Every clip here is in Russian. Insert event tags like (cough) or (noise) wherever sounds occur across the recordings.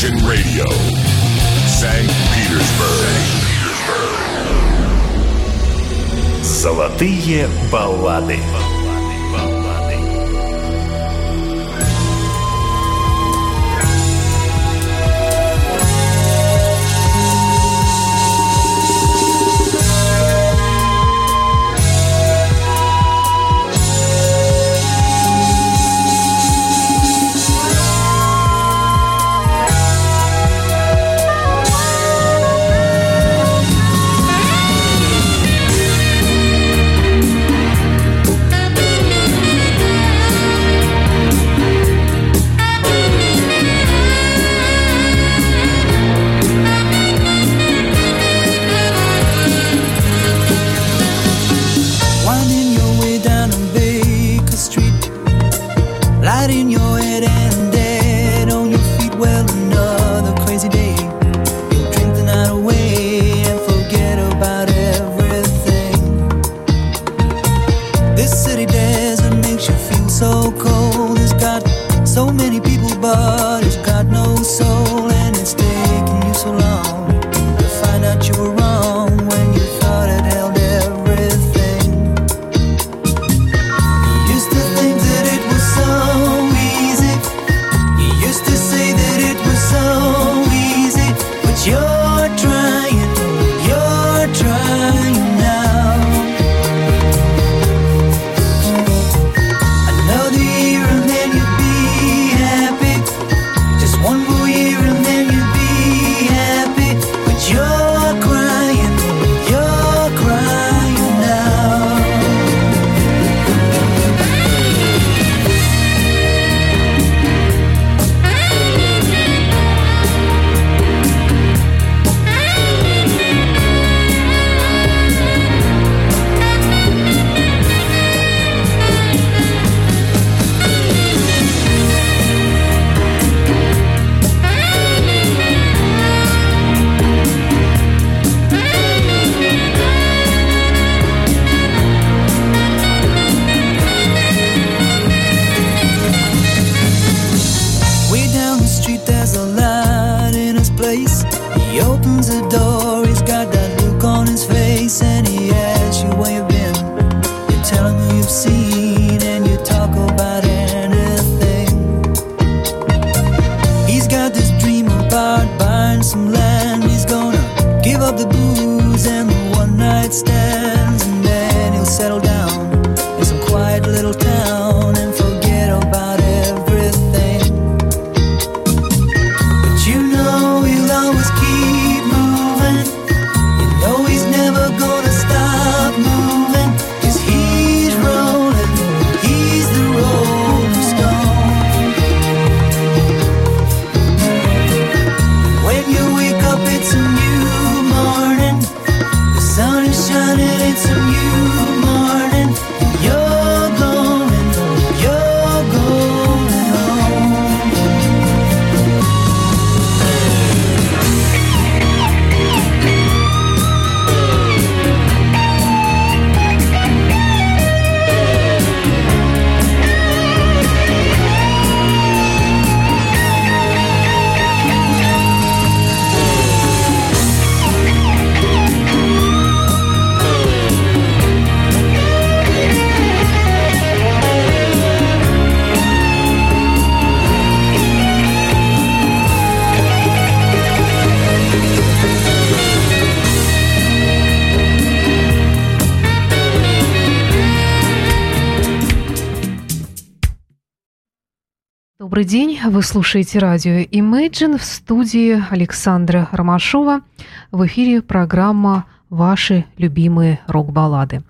Imagine Radio, St. Petersburg. Золотые баллады. День, вы слушаете радио Imagine в студии Александра Ромашова. В эфире программа «Ваши любимые рок-баллады».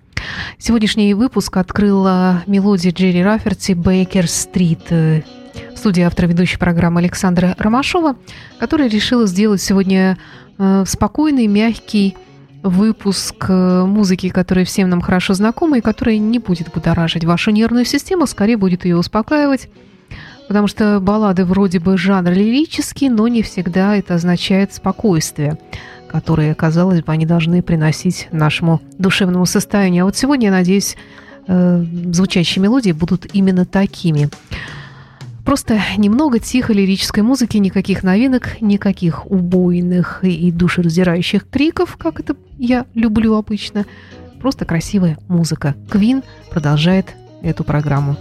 Сегодняшний выпуск открыла мелодия Джерри Раферти «Бейкер Стрит». В студии автора ведущей программы Александра Ромашова, которая решила сделать сегодня э, спокойный, мягкий выпуск э, музыки, которая всем нам хорошо знакома и которая не будет будоражить вашу нервную систему, скорее будет ее успокаивать потому что баллады вроде бы жанр лирический, но не всегда это означает спокойствие, которое, казалось бы, они должны приносить нашему душевному состоянию. А вот сегодня, я надеюсь, э, звучащие мелодии будут именно такими. Просто немного тихой лирической музыки, никаких новинок, никаких убойных и душераздирающих криков, как это я люблю обычно. Просто красивая музыка. Квин продолжает эту программу.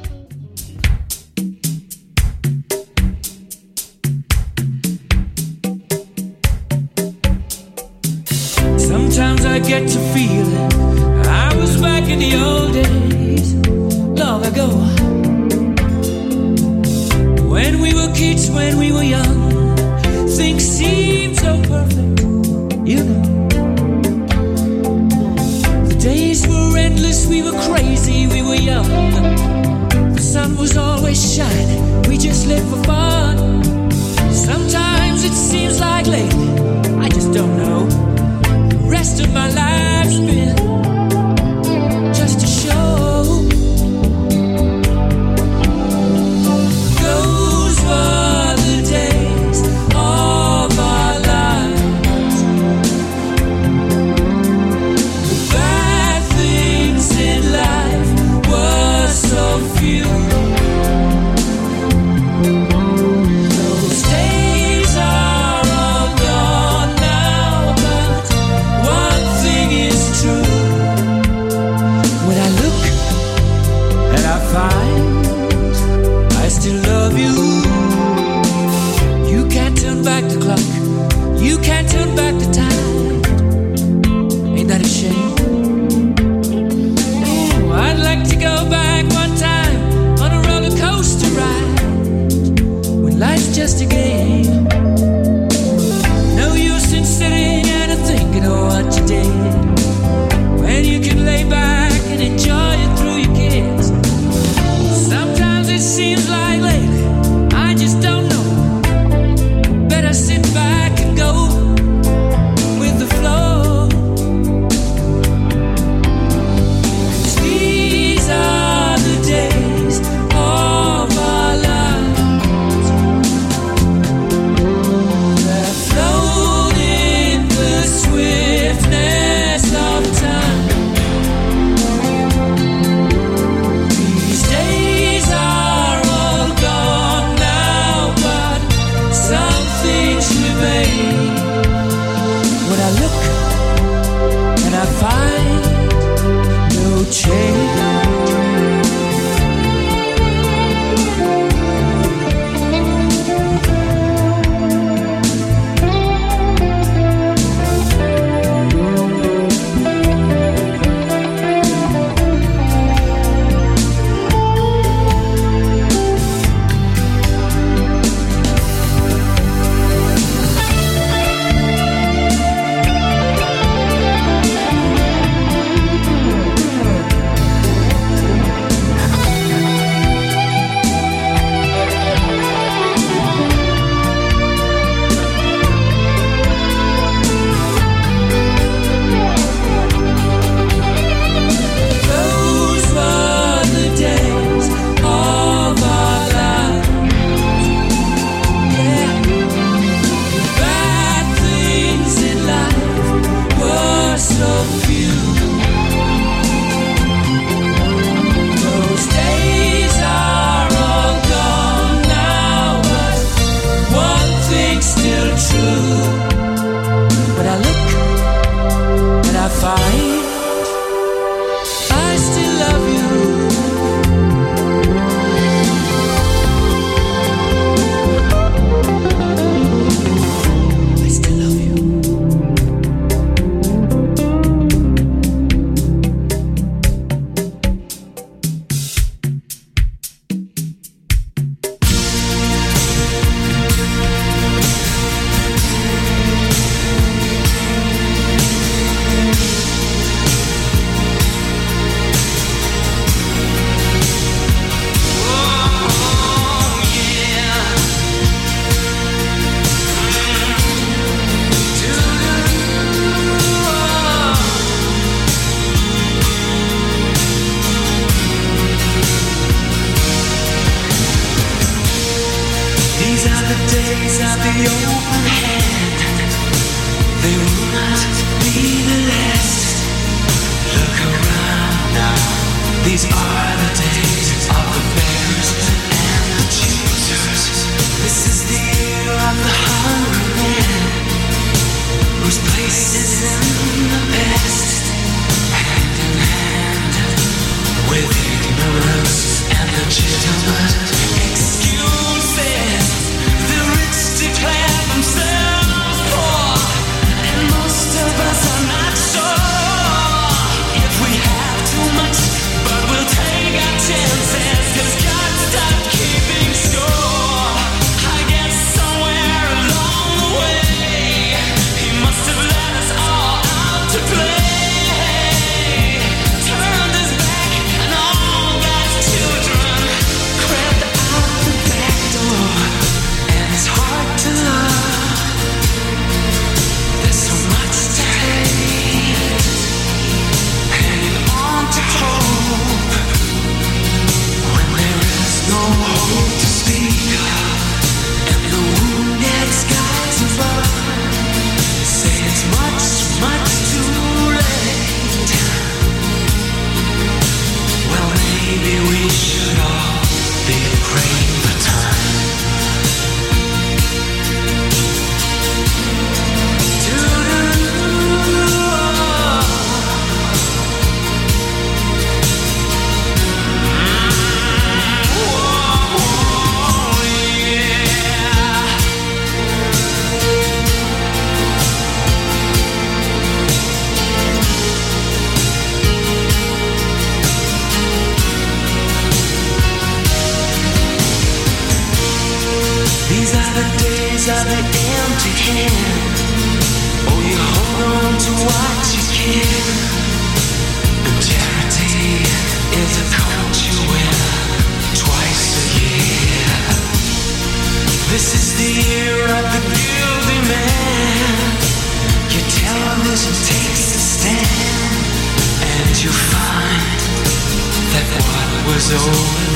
so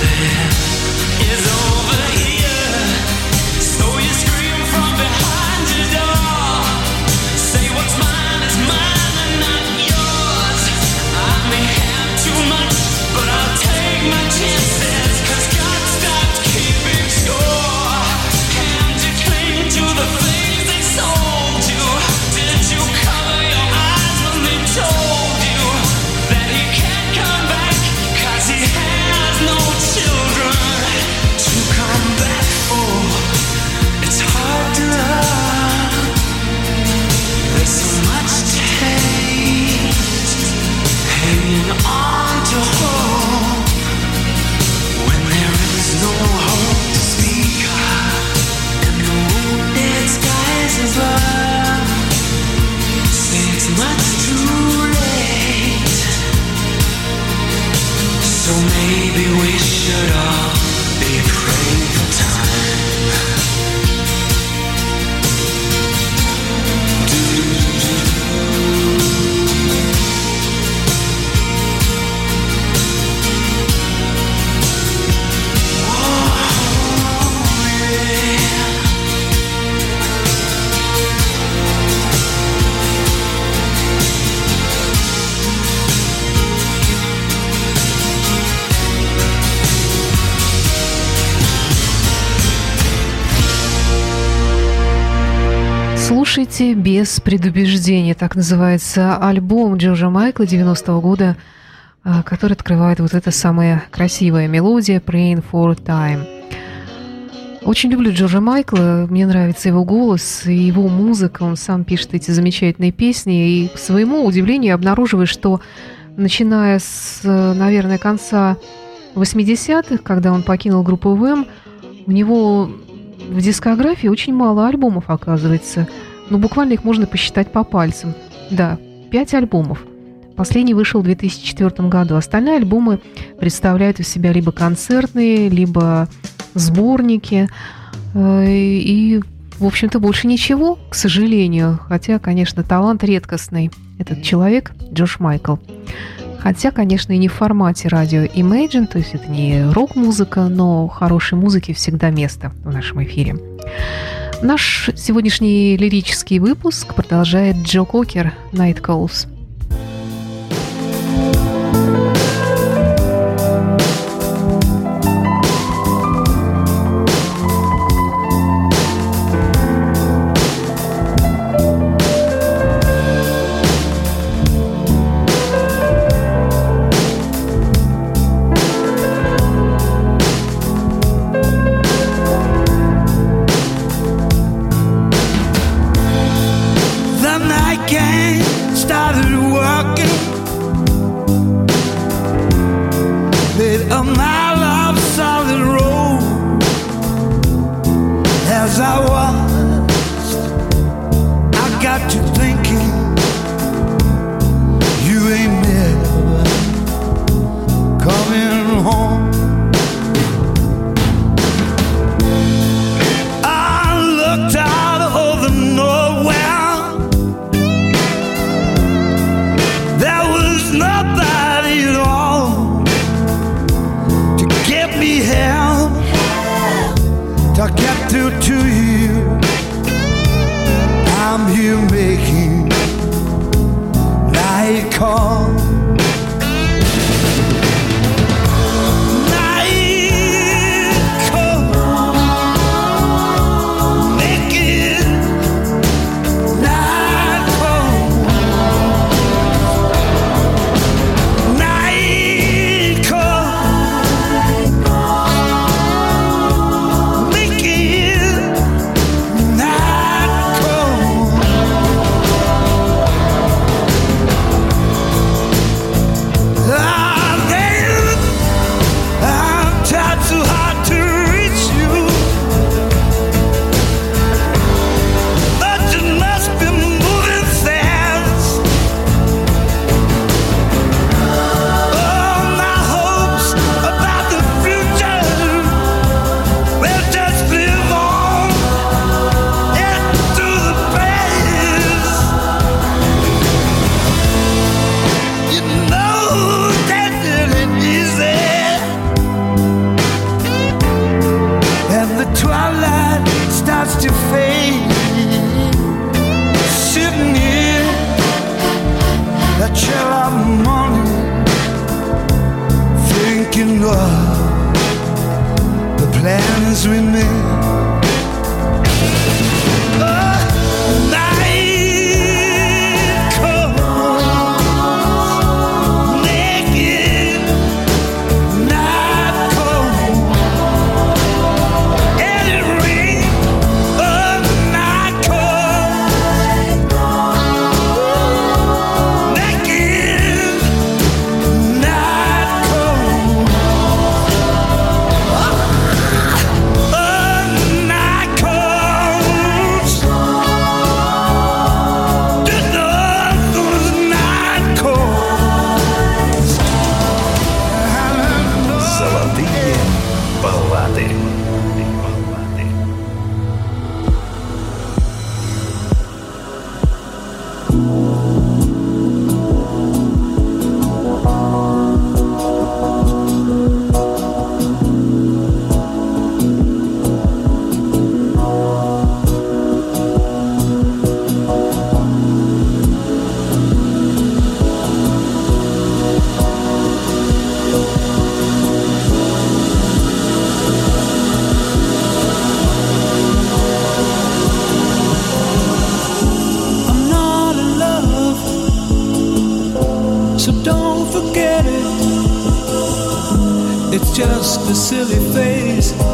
Слушайте без предубеждения, так называется альбом Джорджа Майкла 90-го года, а, который открывает вот эта самая красивая мелодия «Praying for Time». Очень люблю Джорджа Майкла, мне нравится его голос и его музыка, он сам пишет эти замечательные песни, и к своему удивлению обнаруживаю, что начиная с, наверное, конца 80-х, когда он покинул группу ВМ, у него в дискографии очень мало альбомов, оказывается – ну, буквально их можно посчитать по пальцам. Да, пять альбомов. Последний вышел в 2004 году. Остальные альбомы представляют из себя либо концертные, либо сборники. Э, и, в общем-то, больше ничего, к сожалению. Хотя, конечно, талант редкостный. Этот человек Джош Майкл. Хотя, конечно, и не в формате радио Imagine, то есть это не рок-музыка, но хорошей музыке всегда место в нашем эфире. Наш сегодняшний лирический выпуск продолжает Джо Кокер «Night Calls». can started working. Made a mile of solid road. As I walked just a silly face.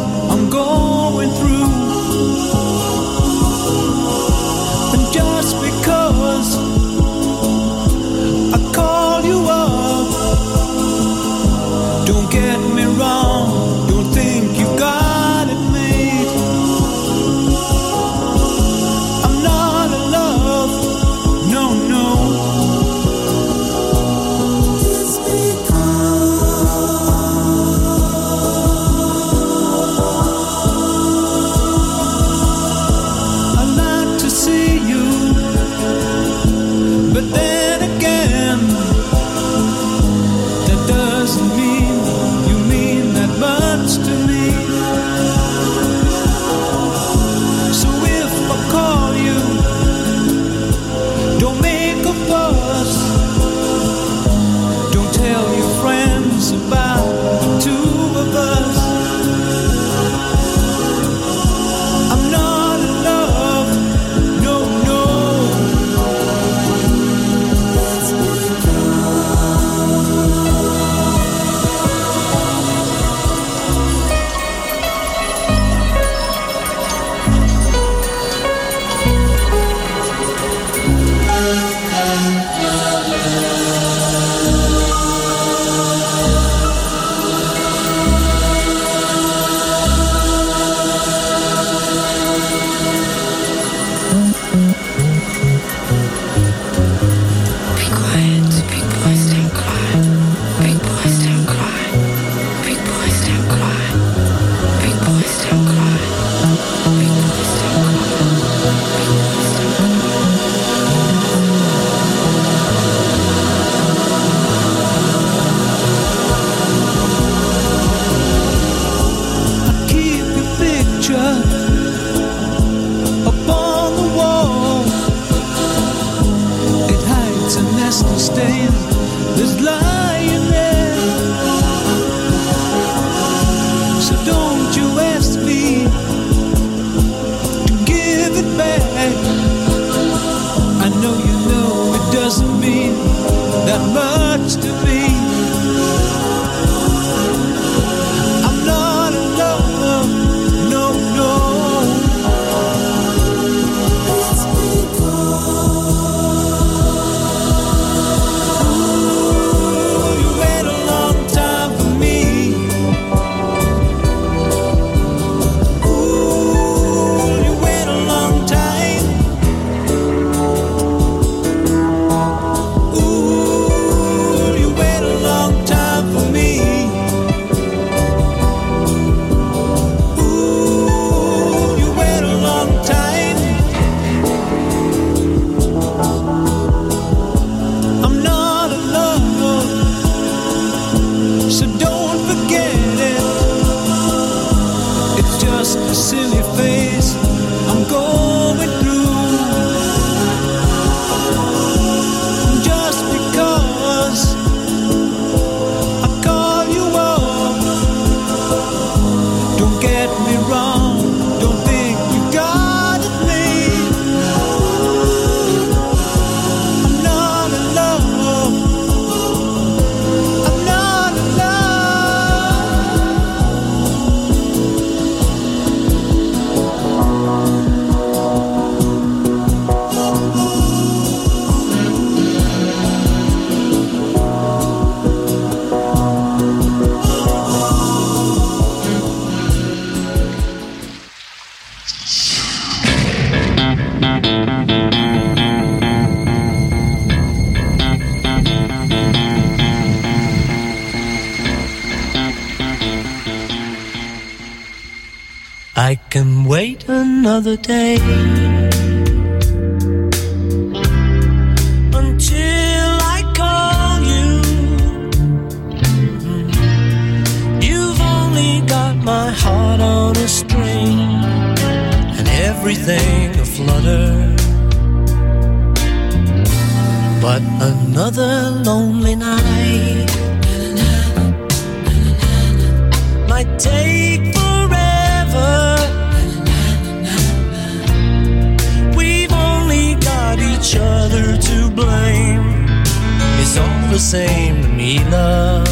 the same to me, love.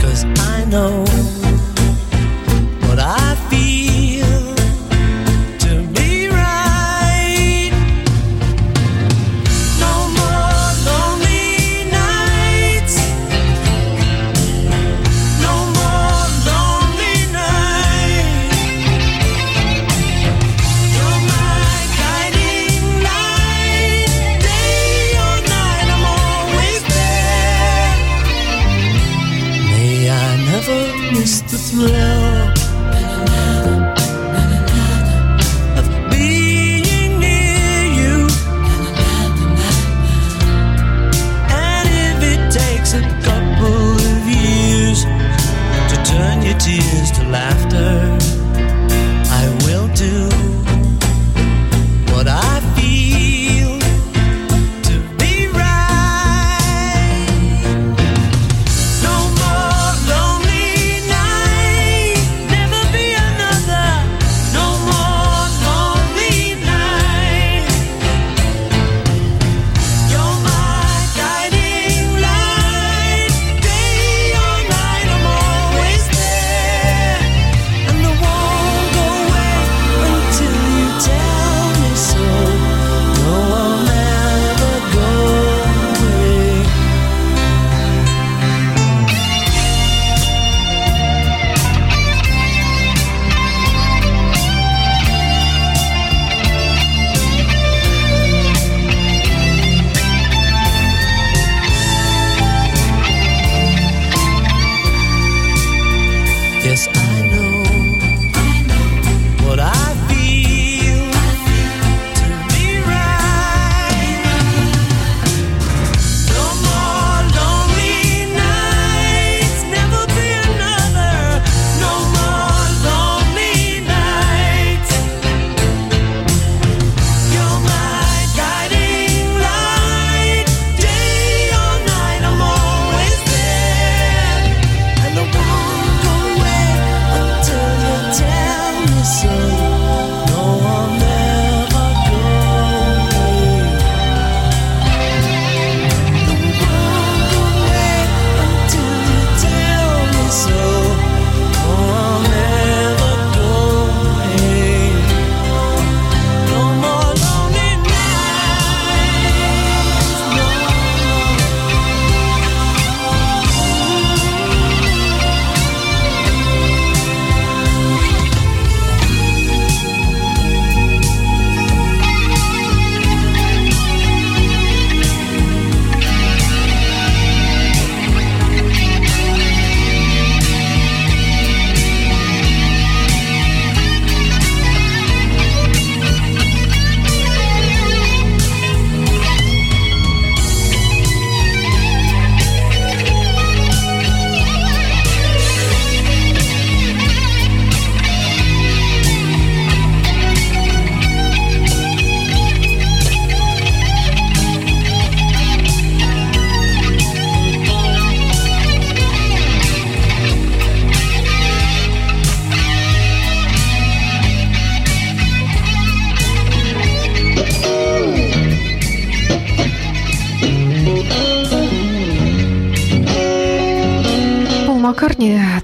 Cause I know what I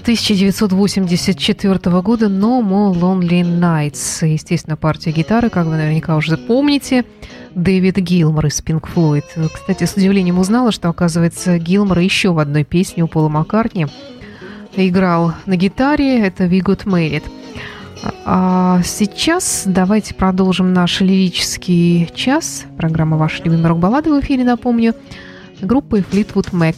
1984 года No More Lonely Nights. Естественно, партия гитары, как вы наверняка уже помните, Дэвид Гилмор из Pink Floyd. Кстати, с удивлением узнала, что, оказывается, Гилмор еще в одной песне у Пола Маккартни играл на гитаре. Это «We Got Married». А сейчас давайте продолжим наш лирический час. Программа «Ваши любимые рок-баллады» в эфире, напомню. Группа Fleetwood Mac.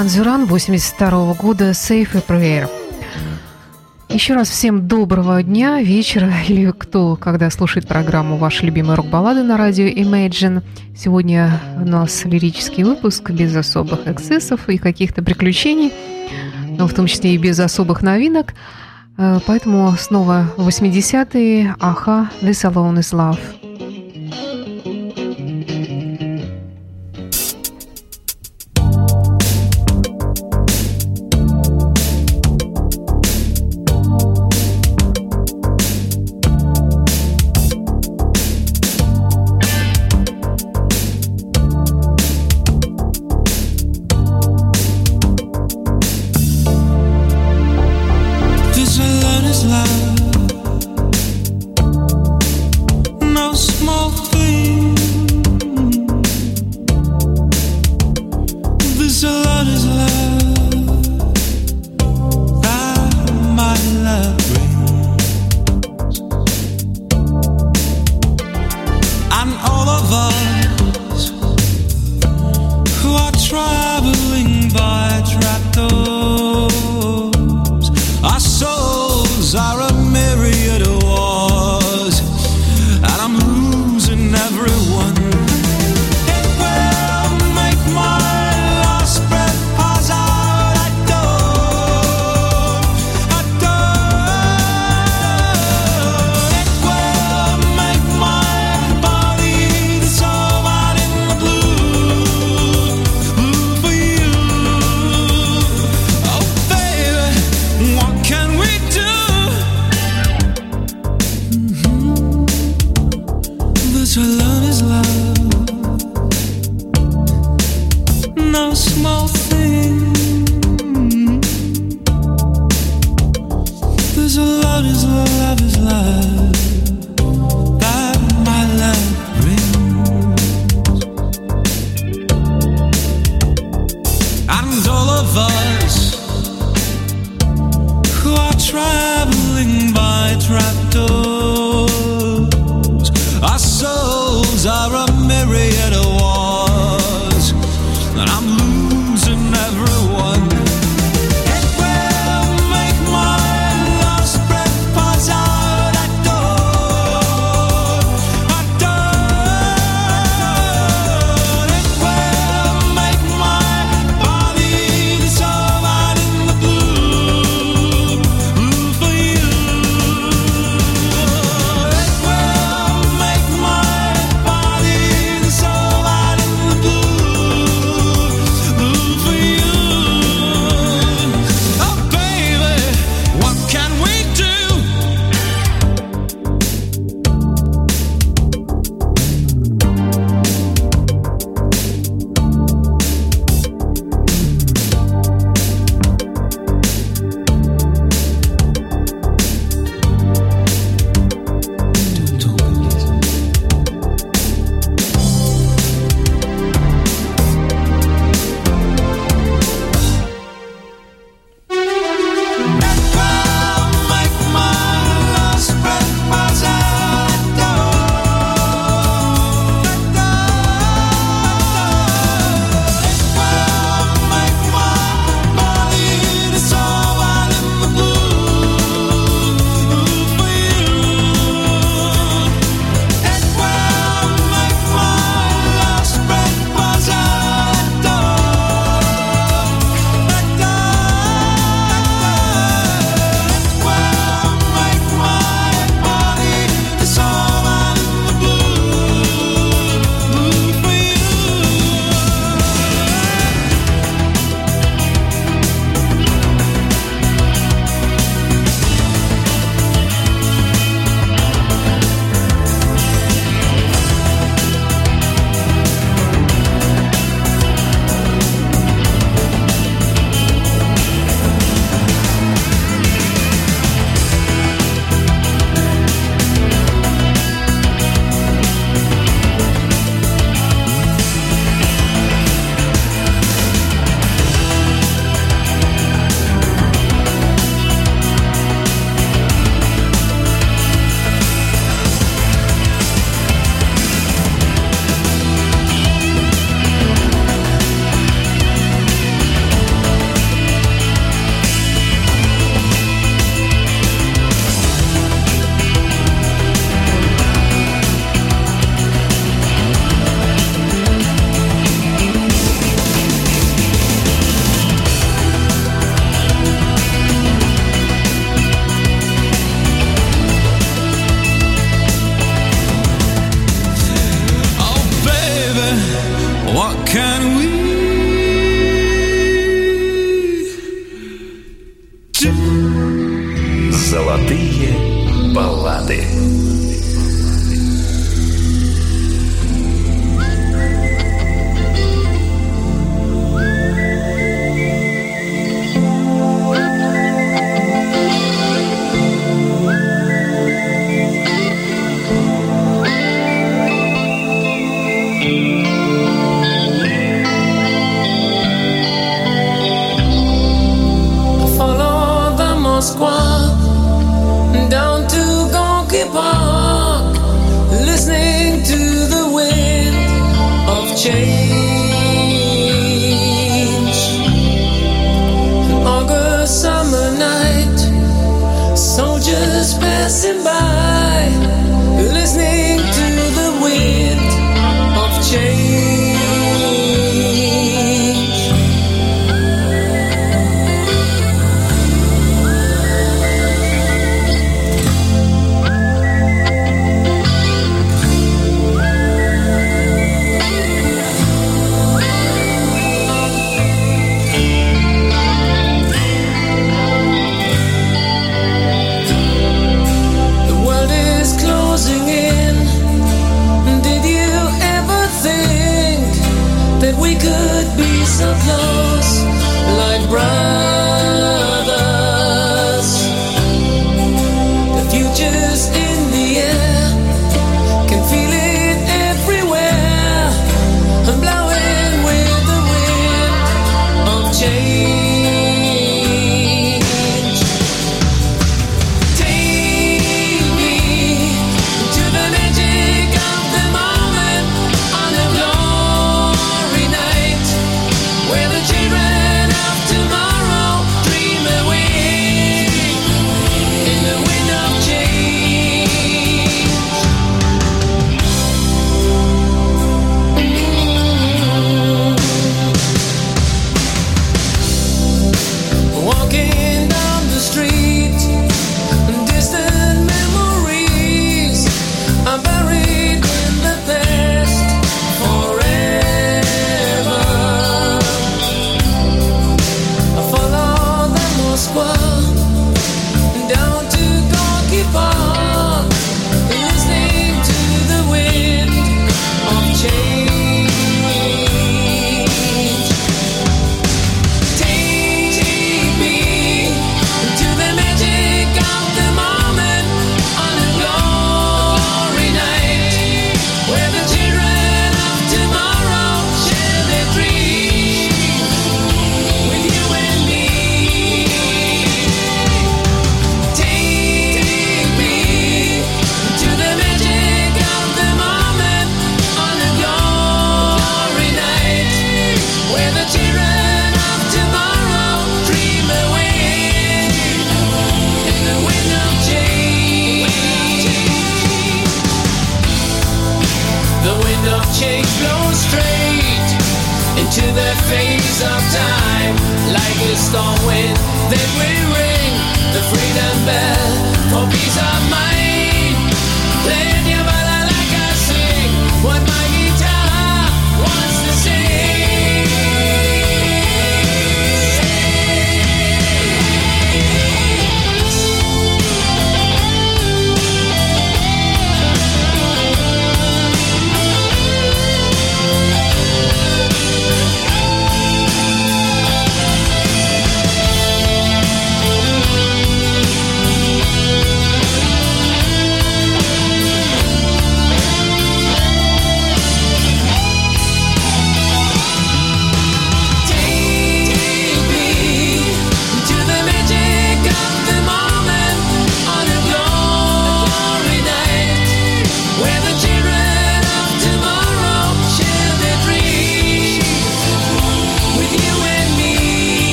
Дюран Дюран 82 года Safe a Prayer. Еще раз всем доброго дня, вечера (laughs) или кто, когда слушает программу «Ваши любимые рок-баллады» на радио Imagine. Сегодня у нас лирический выпуск без особых эксцессов и каких-то приключений, но в том числе и без особых новинок. Э, поэтому снова 80-е, аха, This Alone is Love.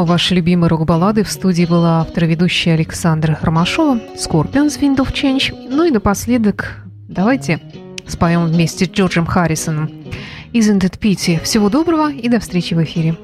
программа «Ваши любимые рок-баллады». В студии была автор-ведущая Александра Ромашова, Scorpions Wind of Change. Ну и напоследок давайте споем вместе с Джорджем Харрисоном. Isn't it pity? Всего доброго и до встречи в эфире.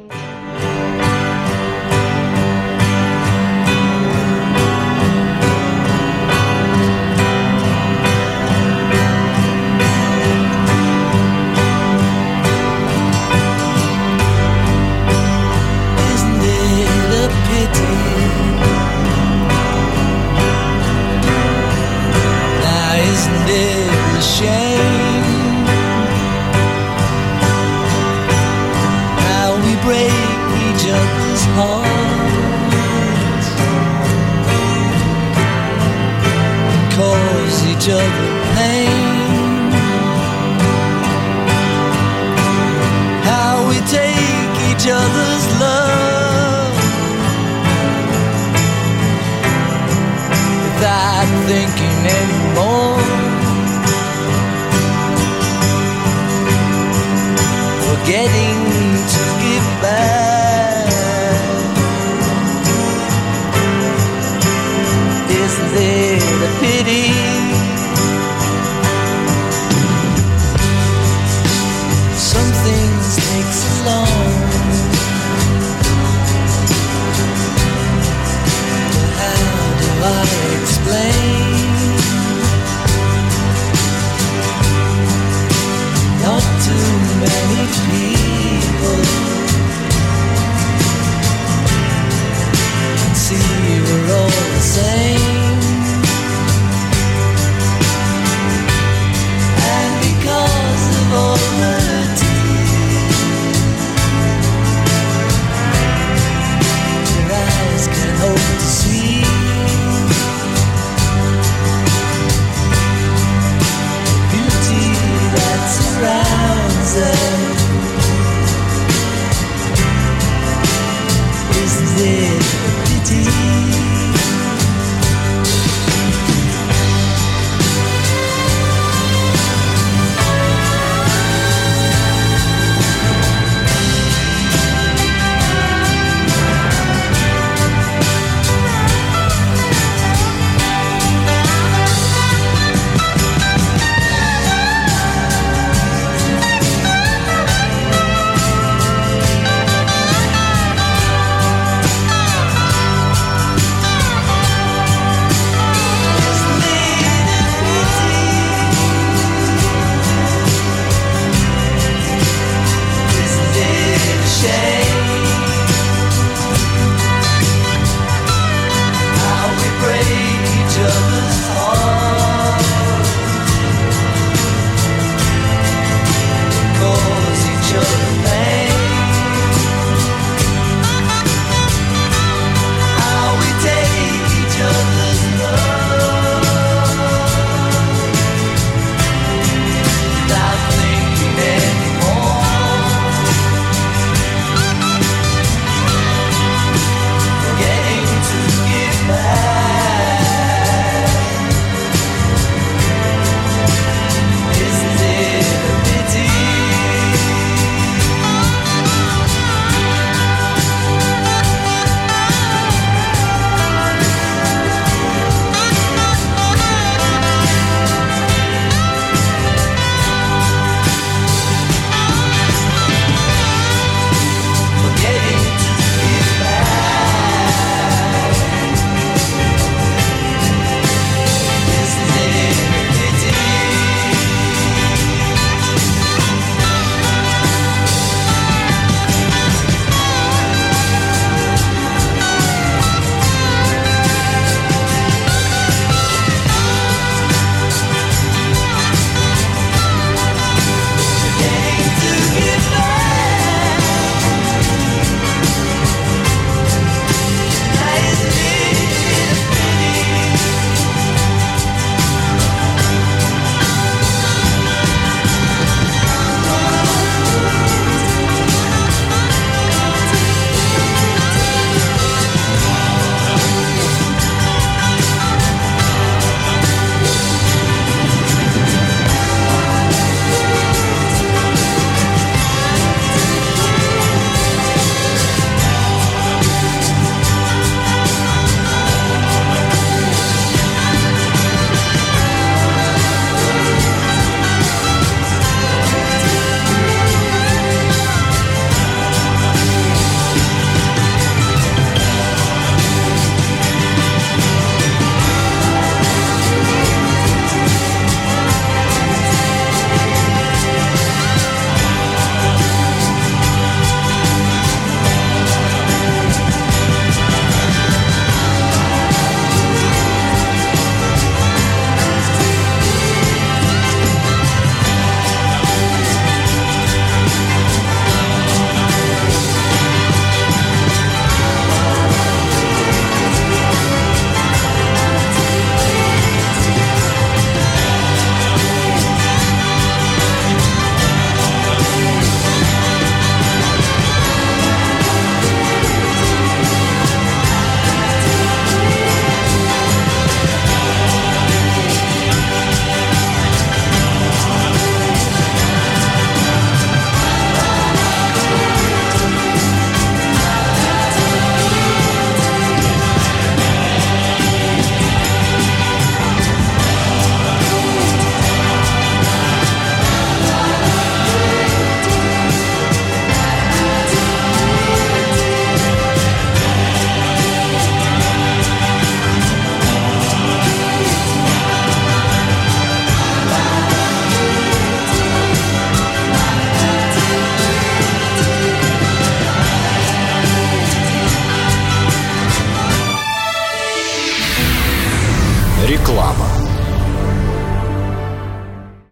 See we're all the same.